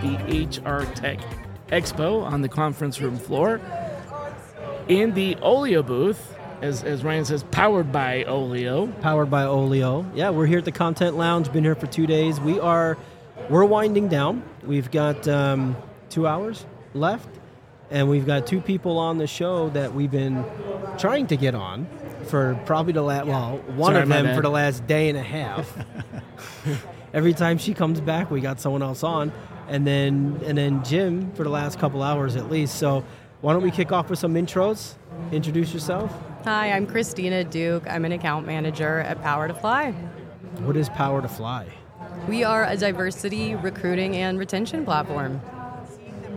the HR Tech Expo on the conference room floor. In the Oleeo booth, as, as Ryan says, powered by Oleeo. Powered by Oleeo. Yeah, we're here at the Content Lounge. Been here for two days. We are we're winding down. We've got um, two hours left, and we've got two people on the show that we've been trying to get on for probably the last well, one Sorry, of them for the last day and a half. Every time she comes back, we got someone else on, and then and then Jim for the last couple hours at least. So why don't we kick off with some intros? Introduce yourself. Hi, I'm Cristina Duke. I'm an account manager at PowerToFly. What is PowerToFly? We are a diversity recruiting and retention platform.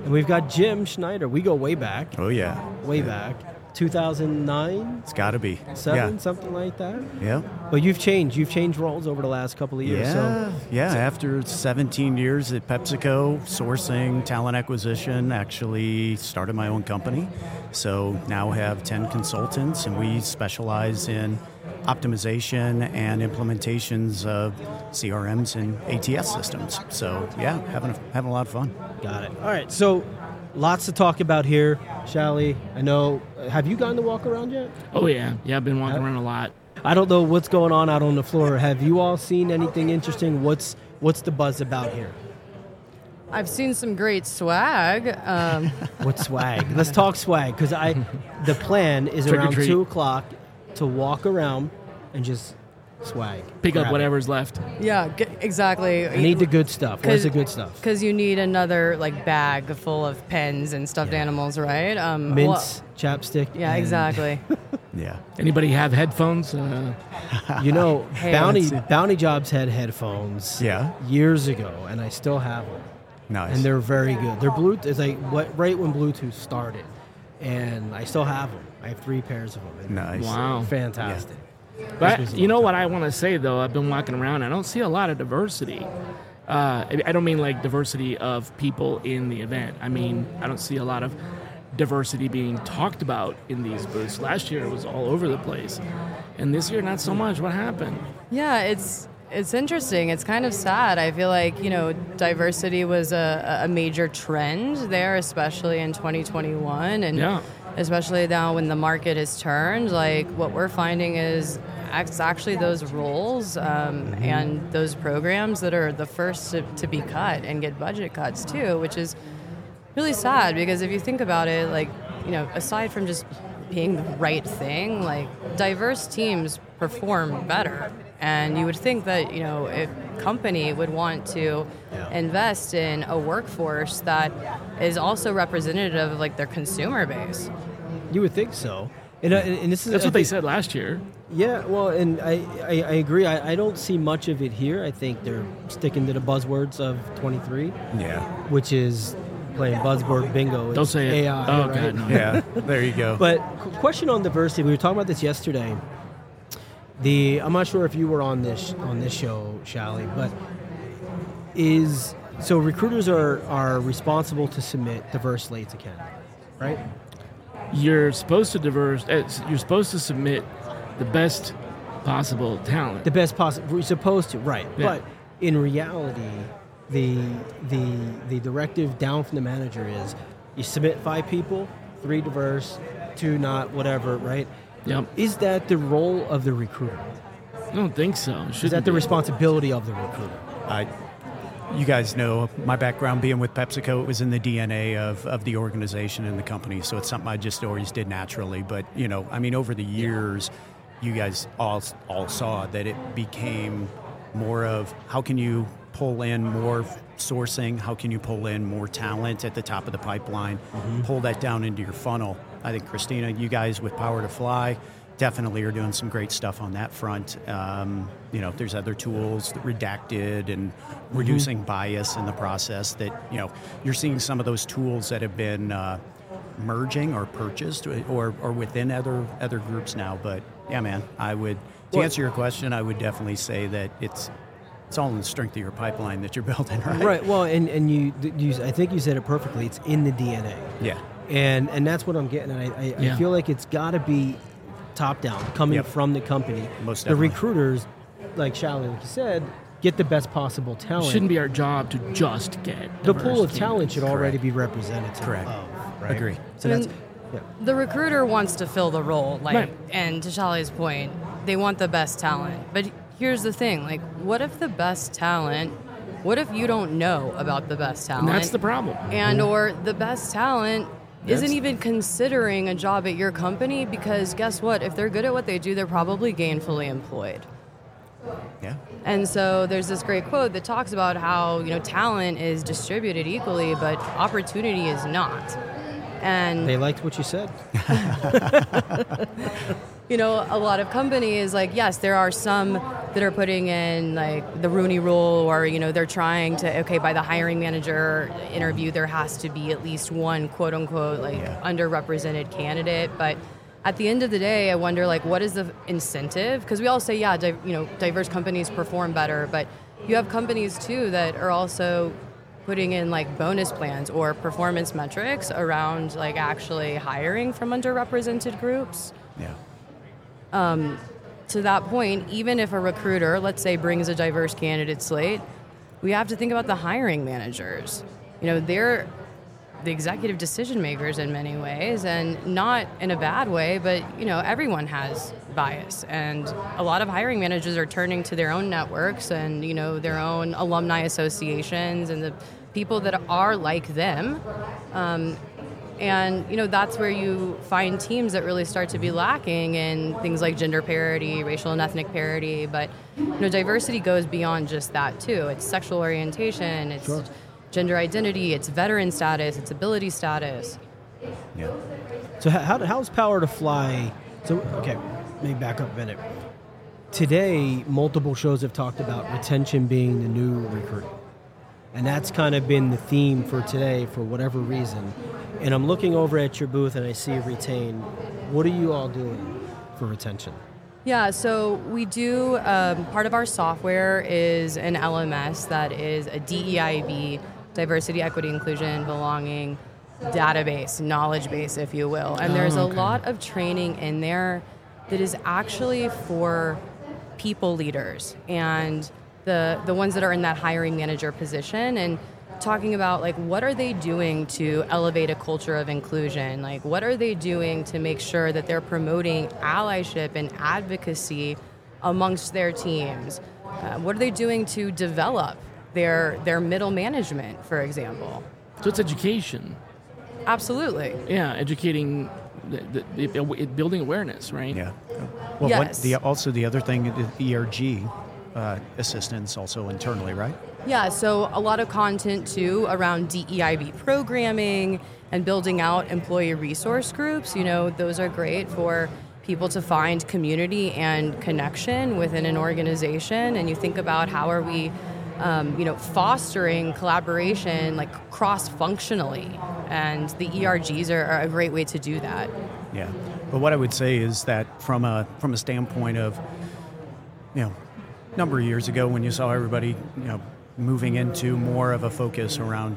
And we've got Jim Schneider. We go way back, Oh yeah, way back, 2009, it's got to be. seven, something like that. Yeah. Yeah. But you've changed. You've changed roles over the last couple of years. Yeah, So yeah. After 17 years at PepsiCo, sourcing, talent acquisition, actually started my own company. So now have 10 consultants, and we specialize in optimization and implementations of CRMs and ATS systems. So yeah, having a, having a lot of fun. got it. All right. So lots to talk about here, Shally. I know. Have you gotten to walk around yet? Oh, yeah. Yeah, I've been walking Yeah. around a lot. I don't know what's going on out on the floor. Have you all seen anything interesting? What's what's the buzz about here? I've seen some great swag. Um, What swag? Let's talk swag because I, the plan is Trick around two o'clock to walk around and just swag. Pick Grab up it. whatever's left. yeah, g- exactly. I need the good stuff. Where's the good stuff? Because you need another like bag full of pens and stuffed animals, right? Um, Mints, chapstick. yeah, and- exactly. Yeah. Anybody have headphones? Uh, You know, Hey, Bounty. Bounty Jobs had headphones. Yeah. Years ago, and I still have them, Nice. and they're very good. They're Bluetooth. It's like what right when Bluetooth started, and I still have them. I have three pairs of them. and nice. wow. Fantastic. But you know what I want to say though? I've been walking around. I don't see a lot of diversity. Uh, I- don't mean like diversity of people in the event. I mean I don't see a lot of diversity being talked about in these booths. Last year it was all over the place, and this year not so much. What happened? Yeah, it's it's interesting. It's kind of sad. I feel like you know diversity was a, a major trend there, especially in 2021, and Yeah. Especially now when the market has turned. Like what we're finding is it's actually those roles um, and those programs that are the first to, to be cut and get budget cuts too, which is really sad because if you think about it, like, you know, aside from just being the right thing, like, diverse teams perform better. And you would think that, you know, a company would want to invest in a workforce that is also representative of, like, their consumer base. You would think so. And, uh, and and this is That's I what they said last year. Yeah, well, and I, I, I agree. I, I don't see much of it here. I think they're sticking to the buzzwords of 23, Yeah. which is playing buzzword bingo. Don't It's say it. AI, oh right? god, no. Yeah. there you go. But question on diversity. We were talking about this yesterday. The I'm not sure if you were on this on this show, Shally, but is so recruiters are are responsible to submit diverse slates of candidates, right? You're supposed to diverse. uh, You're supposed to submit the best possible talent. The best possible. We're supposed to, right? Yeah. But in reality, the the the directive down from the manager is you submit five people, three diverse, two not, whatever, right? Yep. Is that the role of the recruiter? I don't think so. Is that the be. responsibility of the recruiter? I, you guys know my background being with PepsiCo. It was in the DNA of, of the organization and the company, so it's something I just always did naturally. But you know, I mean, over the years, you guys all all saw that it became more of how can you pull in more sourcing, how can you pull in more talent at the top of the pipeline, pull that down into your funnel. I think Cristina, you guys with PowerToFly definitely are doing some great stuff on that front. Um, you know, there's other tools, that redacted and reducing bias in the process. That you know, you're seeing some of those tools that have been uh, merging or purchased or, or within other other groups now. But yeah, man, I would to answer your question, I would definitely say that it's it's all in the strength of your pipeline that you're building, right? Right. Well, and and you, you I think you said it perfectly. It's in the DNA, Yeah. and and that's what I'm getting. at. I I, Yeah. I feel like it's got to be top down, coming Yep. from the company. Most the recruiters, like Shally, like you said, get the best possible talent. It shouldn't be our job to just get the pool of candidates. talent should already be representative Correct. of. Right? Agree. So that's yeah. The recruiter wants to fill the role, like, Right. and to Shally's point, they want the best talent. But here's the thing: like, what if the best talent? What if you don't know about the best And talent? that's the problem. and or the best talent isn't even considering a job at your company because guess what? If they're good at what they do, they're probably gainfully employed. Yeah. And so there's this great quote that talks about how, you know, talent is distributed equally, but opportunity is not. And They liked what you said. you know, a lot of companies, like, yes, there are some that are putting in like the Rooney rule or, you know, they're trying to, okay, by the hiring manager interview, there has to be at least one quote unquote like Yeah. underrepresented candidate. But at the end of the day, I wonder like, what is the incentive? Because we all say, yeah, di- you know, diverse companies perform better, but you have companies too that are also putting in like bonus plans or performance metrics around like actually hiring from underrepresented groups Yeah. Um, to that point, even if a recruiter, let's say, brings a diverse candidate slate, we have to think about the hiring managers. You know, they're the executive decision makers in many ways, and not in a bad way, but, you know, everyone has bias. And a lot of hiring managers are turning to their own networks and, you know, their own alumni associations and the people that are like them um, and you know that's where you find teams that really start to be lacking in things like gender parity, racial and ethnic parity. But you know, diversity goes beyond just that too. It's sexual orientation, it's Sure. gender identity, it's veteran status, it's ability status. Yeah. So how, how how's PowerToFly? So okay, let me back up a minute. Today, multiple shows have talked about retention being the new recruiting, and that's kind of been the theme for today for whatever reason. And I'm looking over at your booth and I see retain. What are you all doing for retention? Yeah, so we do. Um, part of our software is an LMS that is a DEIB, diversity, equity, inclusion, belonging database, knowledge base, if you will. And there's Oh, a lot of training in there that is actually for people leaders and the the ones that are in that hiring manager position and talking about like what are they doing to elevate a culture of inclusion like what are they doing to make sure that they're promoting allyship and advocacy amongst their teams uh, what are they doing to develop their their middle management for example So it's education. absolutely Yeah, educating, the, the, the, building awareness, right? Yeah. Well, what, Yes. the, also the other thing is ERG uh, assistance also internally, right? Yeah, so a lot of content too around DEIB programming and building out employee resource groups. You know, those are great for people to find community and connection within an organization. And you think about how are we, um, you know, fostering collaboration like cross-functionally, and the ERGs are, are a great way to do that. Yeah. But what I would say is that from a from a standpoint of, you know, number of years ago when you saw everybody, you know, moving into more of a focus around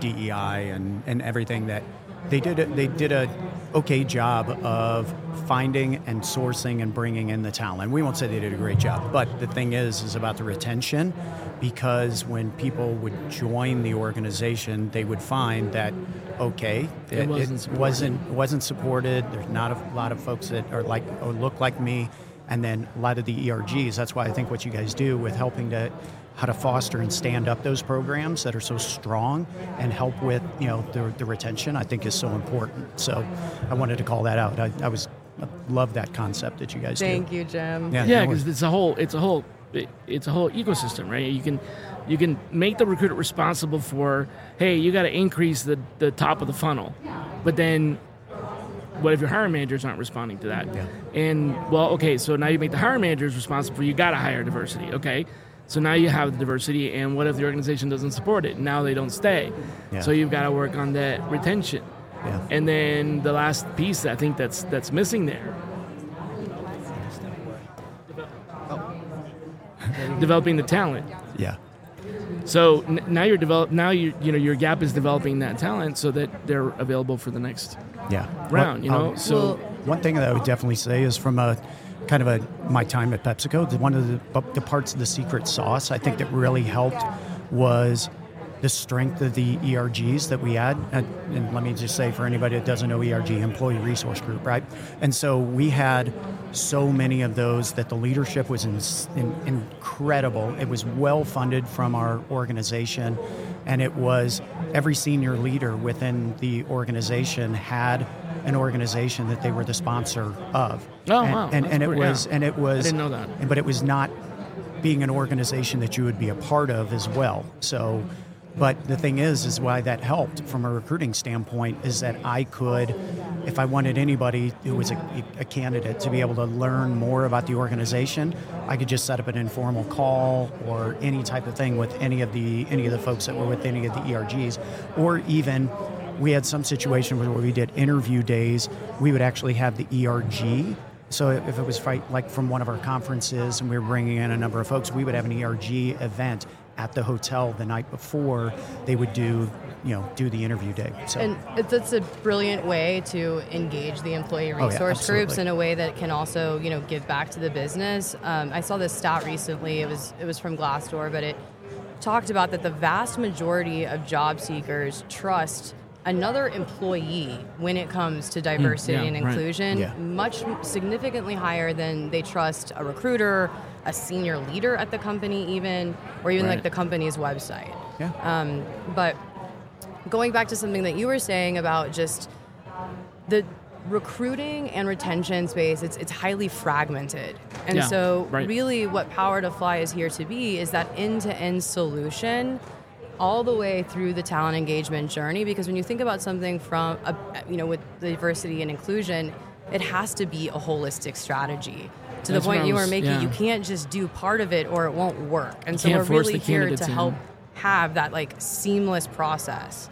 DEI and, and everything that they did a, they did a okay job of finding and sourcing and bringing in the talent. We won't say they did a great job, but the thing is is about the retention because when people would join the organization, they would find that okay, It wasn't supported. wasn't wasn't supported. There's not a lot of folks that are like or look like me, and then a lot of the ERGs. That's why I think what you guys do with helping to how to foster and stand up those programs that are so strong and help with you know the, the retention I think is so important. So I wanted to call that out. I, I was I love that concept that you guys do. Thank do. you, Jim. Yeah, Yeah, no because worries. it's a whole, it's a whole, it's a whole ecosystem, right? You can, you can make the recruiter responsible for, hey, you got to increase the the top of the funnel, but then. What if your hiring managers aren't responding to that? Yeah. And well, okay, so now you make the hiring managers responsible you got to hire diversity. Okay, so now you have the diversity, and what if the organization doesn't support it? Now they don't stay. Yeah. So you've got to work on that retention. Yeah. And then the last piece I think that's that's missing there. Developing the talent. Yeah. So n- now you're develop now you you know your gap is developing that talent so that they're available for the next Yeah. round. You know, Um, so Well, One thing that I would definitely say is from a kind of a my time at PepsiCo. the- One of the, the parts of the secret sauce I think that really helped was the strength of the ERGs that we had. And, and let me just say for anybody that doesn't know ERG, Employee Resource Group, right? And so we had so many of those that the leadership was in, in, incredible. It was well funded from our organization, and it was every senior leader within the organization had an organization that they were the sponsor of. Oh, and, wow. And, and it pretty- was yeah. and it was I didn't know that. but it was not being an organization that you would be a part of as well. So, but the thing is, is why that helped from a recruiting standpoint is that I could, if I wanted anybody who was a, a candidate to be able to learn more about the organization, I could just set up an informal call or any type of thing with any of the any of the folks that were with any of the ERGs, or even we had some situation where we did interview days. We would actually have the ERG so if it was like from one of our conferences and we were bringing in a number of folks, we would have an ERG event at the hotel the night before they would do, you know, do the interview day. So And it's, a brilliant way to engage the employee Oh, yeah, resource groups in a way that can also, you know, give back to the business. Um, I saw this stat recently. It was it was from Glassdoor, but it talked about that the vast majority of job seekers trust another employee when it comes to diversity yeah, and right. inclusion Yeah. much significantly higher than they trust a recruiter, a senior leader at the company, even, or even like the company's website. yeah, Um, but going back to something that you were saying about just the recruiting and retention space, it's, it's highly fragmented. And Yeah, so, right. really, what PowerToFly is here to be is that end to end solution all the way through the talent engagement journey because when you think about something from a, you know with diversity and inclusion it has to be a holistic strategy to That's the point you were making yeah. you can't just do part of it or it won't work and so we're really here to in. help have that like seamless process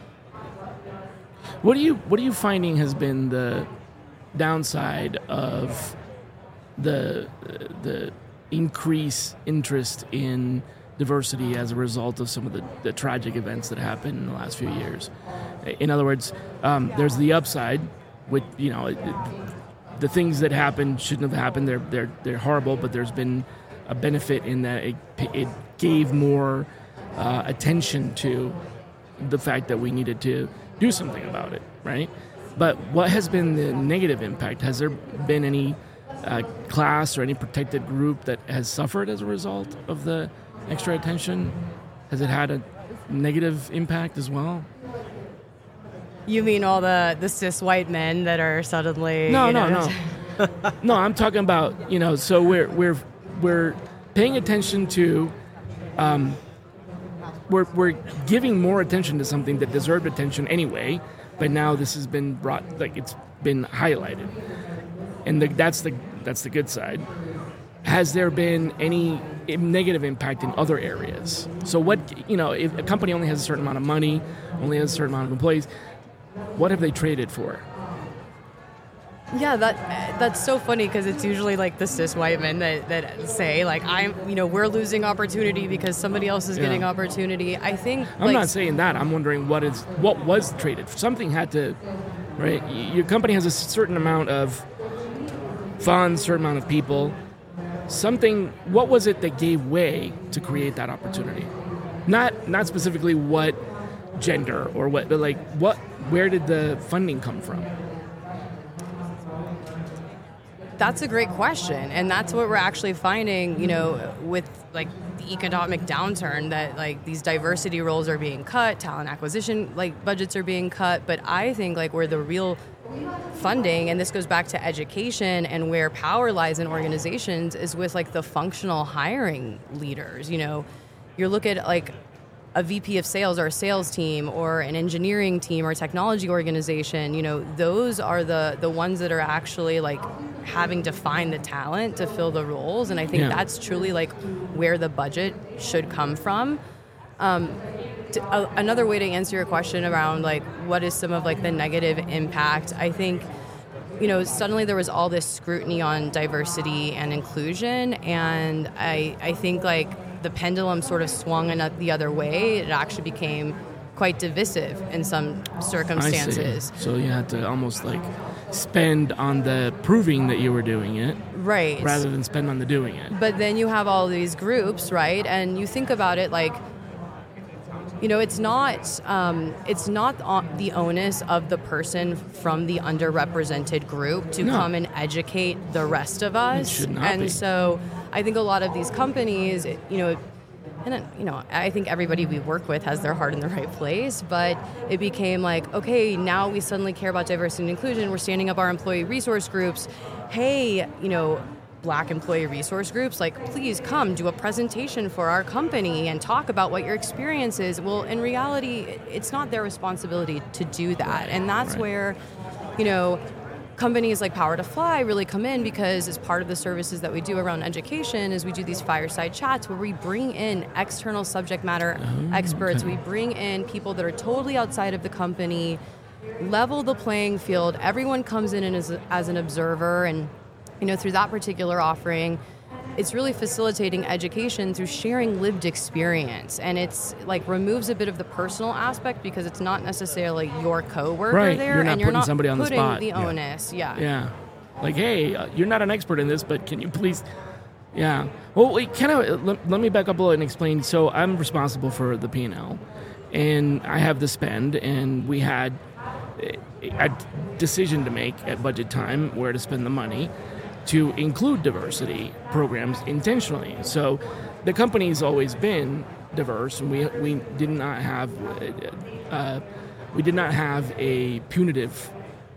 What do you what are you finding has been the downside of the the increased interest in diversity as a result of some of the, the tragic events that happened in the last few years? In other words, um, there's the upside, which you know, it, it- the things that happened shouldn't have happened. They're they're they're horrible, but there's been a benefit in that it it gave more uh, attention to the fact that we needed to do something about it, right? But what has been the negative impact? Has there been any uh, class or any protected group that has suffered as a result of the extra attention? Has it had a negative impact as well? You mean all the the cis white men that are suddenly No, no, know, no. no, I'm talking about you know. So we're we're we're paying attention to. Um, we're we're giving more attention to something that deserved attention anyway, but now this has been brought like it's been highlighted, and the, that's the that's the good side. Has there been any negative impact in other areas? So what you know, if a company only has a certain amount of money, only has a certain amount of employees, what have they traded for? Yeah, that that's so funny because it's usually like the cis white men that, that say like I'm you know we're losing opportunity because somebody else is Yeah. getting opportunity. I think I'm like, not saying that. I'm wondering what is what was traded. Something had to, right? Your company has a certain amount of funds, certain amount of people. Something. What was it that gave way to create that opportunity? Not not specifically what gender or what, but like what. Where did the funding come from? That's a great question, and that's what we're actually finding. You know, with like the economic downturn, that like these diversity roles are being cut, talent acquisition like budgets are being cut. But I think like where the real funding, and this goes back to education and where power lies in organizations, is with like the functional hiring leaders. You know, you look at like a VP of sales or a sales team or an engineering team or a technology organization, you know, those are the the ones that are actually like having to find the talent to fill the roles and I think Yeah. that's truly like where the budget should come from. Um, to, uh, another way to answer your question around like what is some of like the negative impact, I think you know, suddenly there was all this scrutiny on diversity and inclusion, and I, I think like the pendulum sort of swung in the other way. It actually became quite divisive in some circumstances. So you had to almost like spend on the proving that you were doing it right rather than spend on the doing it. but then you have all these groups right and you think about it like you know it's not um, it's not the onus of the person from the underrepresented group to No. come and educate the rest of us should not and be. so i think a lot of these companies you know and you know i think everybody we work with has their heart in the right place but it became like okay now we suddenly care about diversity and inclusion. We're standing up our employee resource groups. Hey you know black employee resource groups like please come do a presentation for our company and talk about what your experience is. Well in reality it's not their responsibility to do that. And that's Right. where you know companies like PowerToFly really come in because as part of the services that we do around education is we do these fireside chats where we bring in external subject matter oh, experts okay. we bring in people that are totally outside of the company level the playing field everyone comes in as an observer and you know through that particular offering it's really facilitating education through sharing lived experience and it's like removes a bit of the personal aspect because it's not necessarily your coworker Right, there you're not and you're putting not somebody on the spot. the onus yeah. Yeah. Like, hey, uh, you're not an expert in this, but can you please? Yeah. Well, wait, can I let, let me back up a little and explain? So I'm responsible for the P&L, and I have the spend, and we had a decision to make at budget time where to spend the money to include diversity programs intentionally. So the company's always been diverse, and we we did not have uh, we did not have a punitive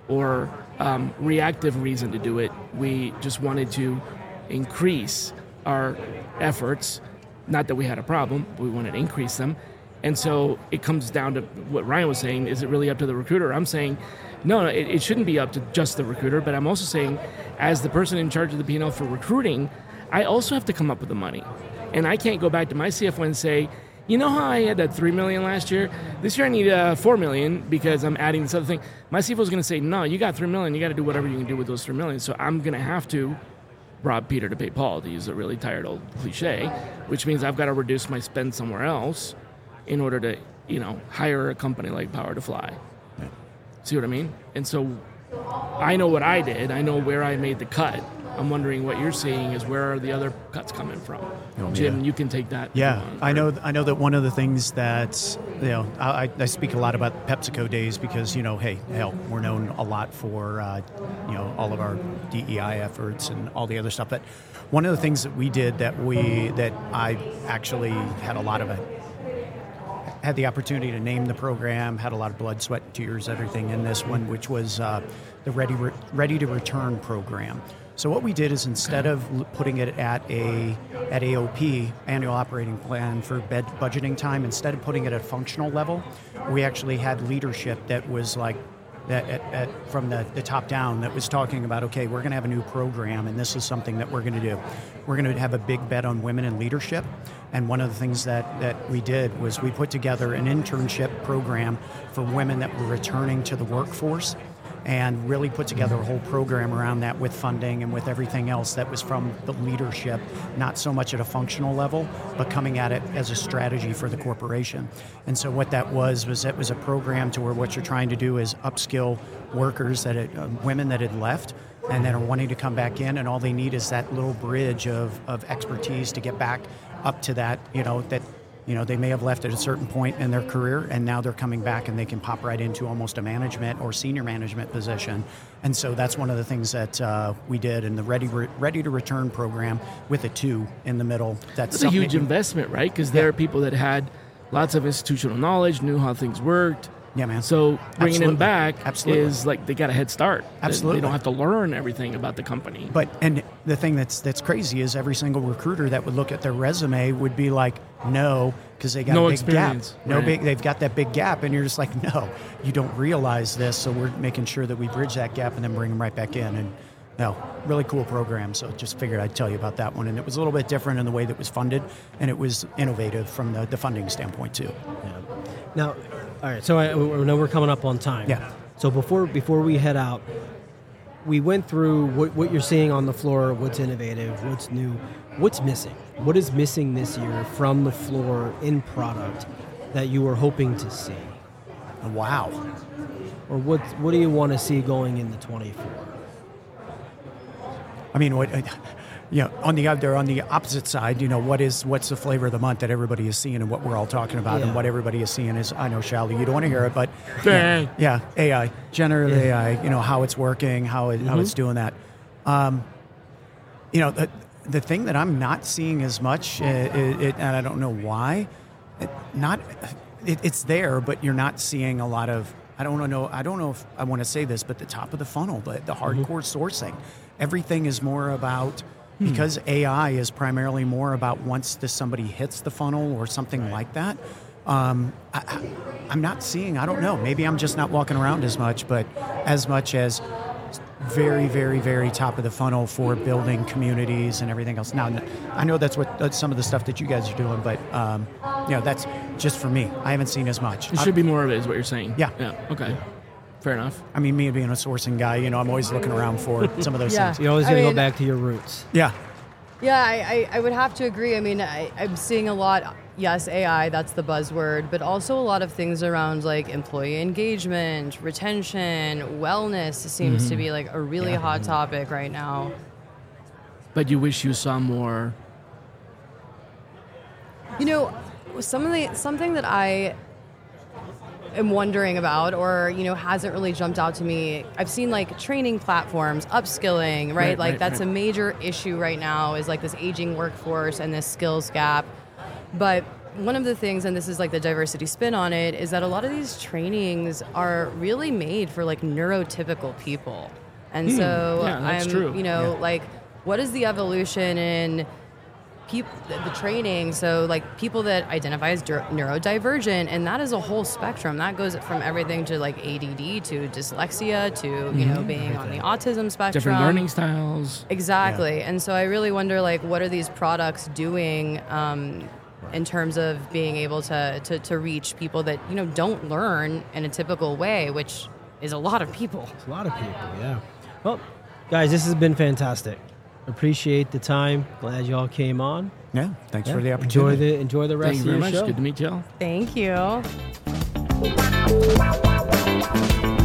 or um, reactive reason to do it. We just wanted to increase our efforts. Not that we had a problem, we wanted to increase them. And so it comes down to what Ryan was saying is it really up to the recruiter? I'm saying, no, no it, it shouldn't be up to just the recruiter, but I'm also saying, as the person in charge of the P&L for recruiting, I also have to come up with the money. And I can't go back to my CFO and say, you know how I had that three million last year? This year I need uh, four million because I'm adding this other thing. My CFO is going to say, no, you got three million. You got to do whatever you can do with those three million. So I'm going to have to rob Peter to pay Paul, to use a really tired old cliche, which means I've got to reduce my spend somewhere else in order to, you know, hire a company like PowerToFly. See what I mean? And so I know what I did. I know where I made the cut. I'm wondering what you're seeing is where are the other cuts coming from? Oh, Jim, yeah. you can take that. Yeah. I know. I know that one of the things that you know I, I speak a lot about PepsiCo days because you know, hey, hell, we're known a lot for uh, you know all of our DEI efforts and all the other stuff. But one of the things that we did that we that I actually had a lot of a had the opportunity to name the program, had a lot of blood, sweat, tears, everything in this one, which was uh, the Ready Re- Ready to Return program. So what we did is instead of putting it at a at AOP annual operating plan for bed budgeting time, instead of putting it at a functional level, we actually had leadership that was like that at, at, from the, the top down that was talking about okay we're going to have a new program and this is something that we're going to do. We're going to have a big bet on women in leadership. And one of the things that, that we did was we put together an internship program for women that were returning to the workforce and really put together a whole program around that with funding and with everything else that was from the leadership, not so much at a functional level, but coming at it as a strategy for the corporation. And so what that was was it was a program to where what you're trying to do is upskill workers that uh, women that had left and that are wanting to come back in, and all they need is that little bridge of, of expertise to get back up to that, you know, that you know they may have left at a certain point in their career and now they're coming back and they can pop right into almost a management or senior management position and so that's one of the things that uh, we did in the ready Re- ready to return program with a two in the middle that's That's a huge investment, right? Because there are people that had lots of institutional knowledge, knew how things worked. Yeah, man. So bringing them back Absolutely. is like they got a head start. Absolutely. They don't have to learn everything about the company. But and the thing that's that's crazy is every single recruiter that would look at their resume would be like, no, because they got No a big experience, gap. No right. big. They've got that big gap, and you're just like, no, you don't realize this. So we're making sure that we bridge that gap and then bring them right back in. And no, really cool program. So just figured I'd tell you about that one. And it was a little bit different in the way that was funded, and it was innovative from the, the funding standpoint too. Yeah. Now, all right. So I, know we're coming up on time. Yeah. So before before we head out, we went through what, what you're seeing on the floor, what's innovative, what's new, what's missing. What is missing this year from the floor in product that you were hoping to see? Wow. or what what do you want to see going into 24? I mean, what? You know, on the other, on the opposite side, you know, what is what's the flavor of the month that everybody is seeing and what we're all talking about Yeah. and what everybody is seeing is, I know, Shally, you don't want to hear it, but Dang. yeah, AI, generative AI, you know, how it's working, how it, how it's doing that. Um, you know, the, the thing that I'm not seeing as much, uh, it, it, and I don't know why, it, not it, it's there, but you're not seeing a lot of. I don't know. I don't know if I want to say this, but the top of the funnel, the, the hardcore sourcing, everything is more about because AI is primarily more about once the, somebody hits the funnel or something like that. Um, I, I, I'm not seeing. I don't know. Maybe I'm just not walking around as much, but as much as very, very, very top of the funnel for building communities and everything else. Now, I know that's what that's some of the stuff that you guys are doing, but um, you know, that's just for me. I haven't seen as much. It should be more of it, is what you're saying. Yeah. Yeah. Okay. Fair enough. I mean, me being a sourcing guy, you know, I'm always looking around for some of those Yeah. things. You're always I going to go back to your roots. Yeah, Yeah, I, I, I would have to agree. I mean, I, I'm seeing a lot, yes, AI, that's the buzzword, but also a lot of things around like employee engagement, retention, wellness seems to mm-hmm. be like a really hot topic right now. But you wish you saw more. You know, some of the something that I am wondering about or you know hasn't really jumped out to me i've seen like training platforms upskilling right, Right, like right, that's right. a major issue right now is like this aging workforce and this skills gap but one of the things and this is like the diversity spin on it is that a lot of these trainings are really made for like neurotypical people and so Hmm. Yeah, i'm true. you know Yeah. like what is the evolution in peop- the, the training so like people that identify as neurodivergent and that is a whole spectrum that goes from everything to like add to dyslexia to you know being on the autism spectrum Mm-hmm. Different learning styles. exactly and so i really wonder like what are these products doing um, in terms of being able to, to to reach people that you know don't learn in a typical way which is a lot of people A lot of people, yeah. Well, guys, this has been fantastic. Appreciate the time. Glad y'all came on. yeah. Thanks Yeah. for the opportunity. Enjoy opportunity. the enjoy the rest of the show. Thank you very your much. show. Good to meet you all. thank you